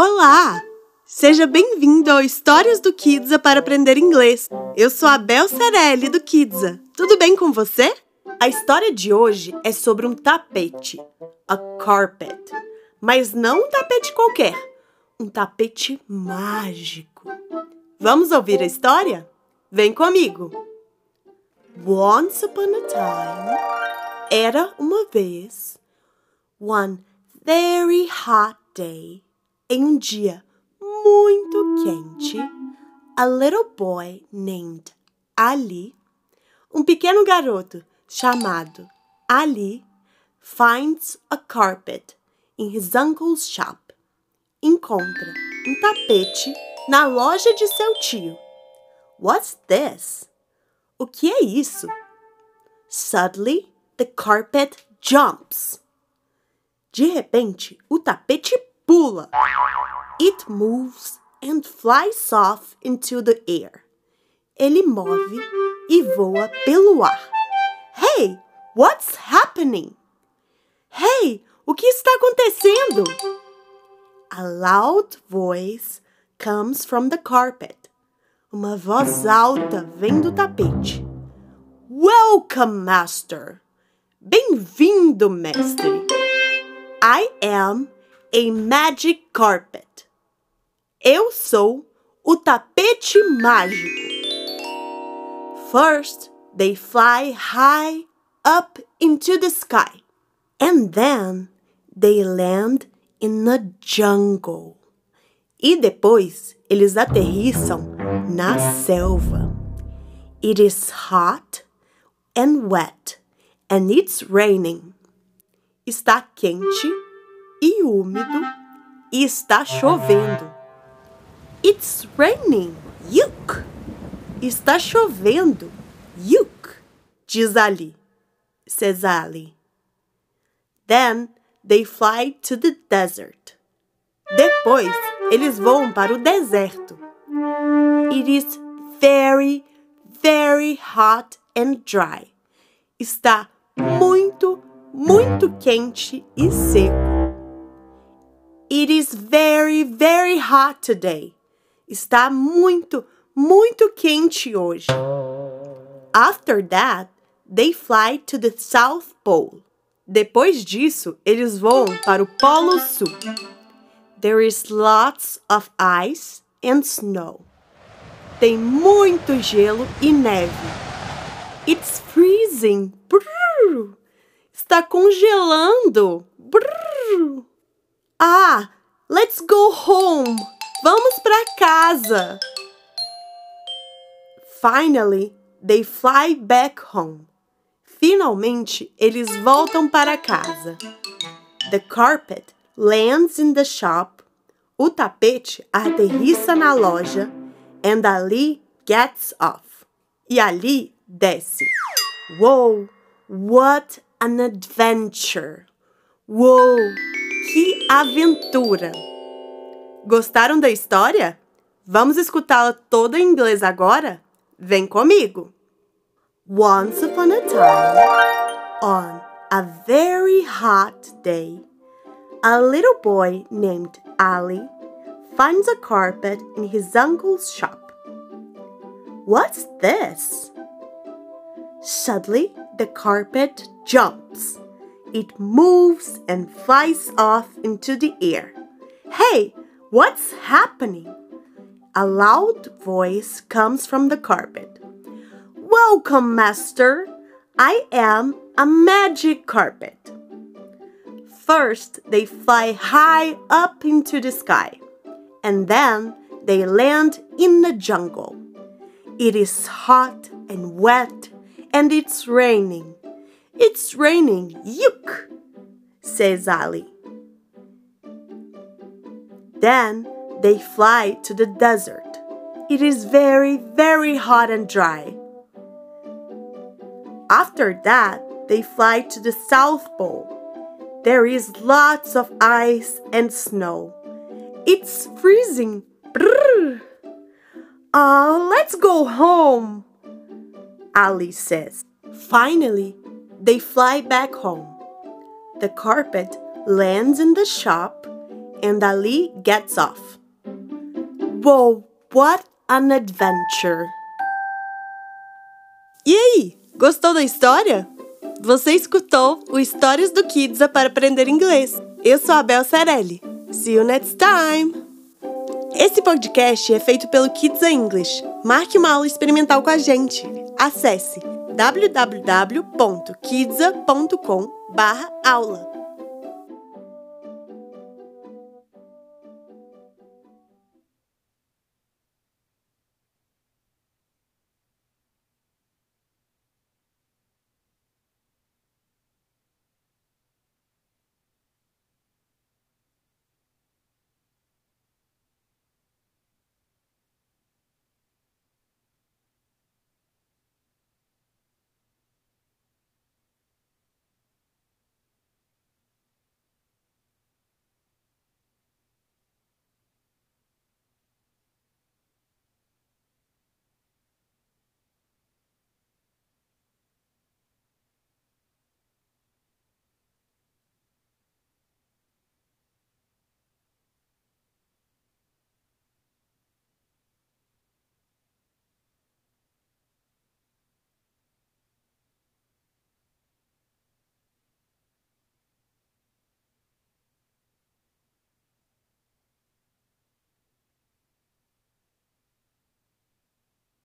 Olá! Seja bem-vindo ao Histórias do Kidsa para aprender inglês. Eu sou a Bel Cerelli do Kidsa. Tudo bem com você? A história de hoje é sobre um tapete, a carpet. Mas não um tapete qualquer, um tapete mágico. Vamos ouvir a história? Vem comigo! Once upon a time, era uma vez, one very hot day, em um dia muito quente, a little boy named Ali, um pequeno garoto chamado Ali, finds a carpet in his uncle's shop. Encontra um tapete na loja de seu tio. What's this? O que é isso? Suddenly, the carpet jumps. De repente, o tapete pula. It moves and flies off into the air. Ele move e voa pelo ar. Hey, what's happening? Hey, o que está acontecendo? A loud voice comes from the carpet. Uma voz alta vem do tapete. Welcome, master. Bem-vindo, mestre. I am a magic carpet. Eu sou o tapete mágico. First, they fly high up into the sky, and then they land in the jungle. E depois eles aterrissam na selva. It is hot and wet, and it's raining. Está quente e úmido e está chovendo. It's raining. Yuck! Está chovendo. Yuck! Diz Ali. Says Ali. Then they fly to the desert. Depois, eles voam para o deserto. It is very, very hot and dry. Está muito, muito quente e seco. It is very, very hot today. Está muito, muito quente hoje. After that, they fly to the South Pole. Depois disso, eles voam para o Polo Sul. There is lots of ice and snow. Tem muito gelo e neve. It's freezing. Brrr. Está congelando. Brrr. Ah, let's go home. Vamos para casa. Finally, they fly back home. Finalmente, eles voltam para casa. The carpet lands in the shop. O tapete aterrissa na loja. And Ali gets off. E Ali desce. Whoa, what an adventure! Whoa, que aventura! Gostaram da história? Vamos escutá-la toda em inglês agora? Vem comigo! Once upon a time, on a very hot day, a little boy named Ali finds a carpet in his uncle's shop. What's this? Suddenly, the carpet jumps. It moves and flies off into the air. Hey, what's happening? A loud voice comes from the carpet. Welcome, master. I am a magic carpet. First, they fly high up into the sky, and then they land in the jungle. It is hot and wet, and it's raining. It's raining, yuck, says Ali. Then they fly to the desert. It is very, very hot and dry. After that, they fly to the South Pole. There is lots of ice and snow. It's freezing. Brrr. Uh, let's go home, Ali says. Finally, they fly back home. The carpet lands in the shop and Ali gets off. Whoa, what an adventure! E aí, gostou da história? Você escutou o Histórias do Kidsa para aprender inglês. Eu sou a Bel Cerelli. See you next time! Esse podcast é feito pelo Kidsa English. Marque uma aula experimental com a gente. Acesse www.kidsa.com/aula.